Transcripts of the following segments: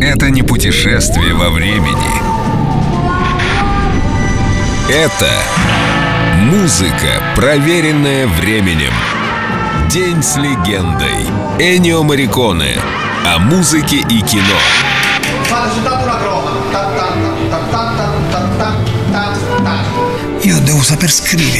Это не путешествие во времени. Это музыка, проверенная временем. День с легендой. Энио Мариконе. О музыке и кино. Fate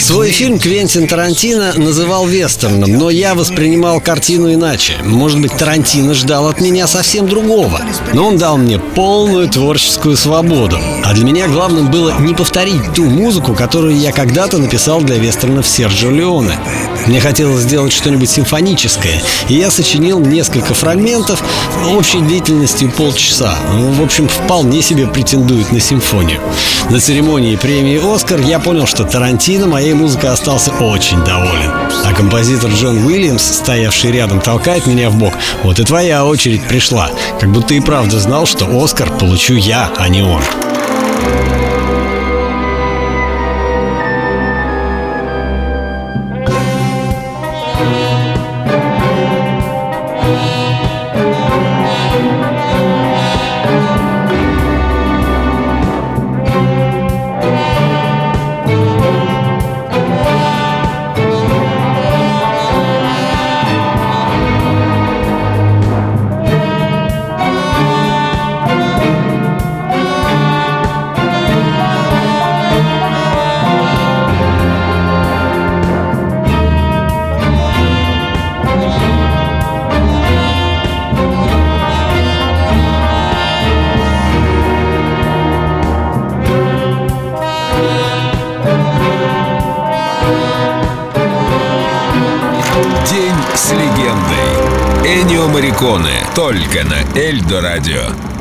Свой фильм Квентин Тарантино называл вестерном, но я воспринимал картину иначе. Может быть, Тарантино ждал от меня совсем другого. Но он дал мне полную творческую свободу. А для меня главным было не повторить ту музыку, которую я когда-то написал для вестернов Серджио Леоне. Мне хотелось сделать что-нибудь симфоническое, и я сочинил несколько фрагментов общей длительностью полчаса. В общем, вполне себе претендует на симфонию. На церемонии премии «Оскар» я понял, что Тарантино моей музыкой остался очень доволен. А композитор Джон Уильямс, стоявший рядом, толкает меня в бок. Вот и твоя очередь пришла. Как будто и правда знал, что «Оскар» получу я, а не он. Мариконы Только на Эльдо Радио.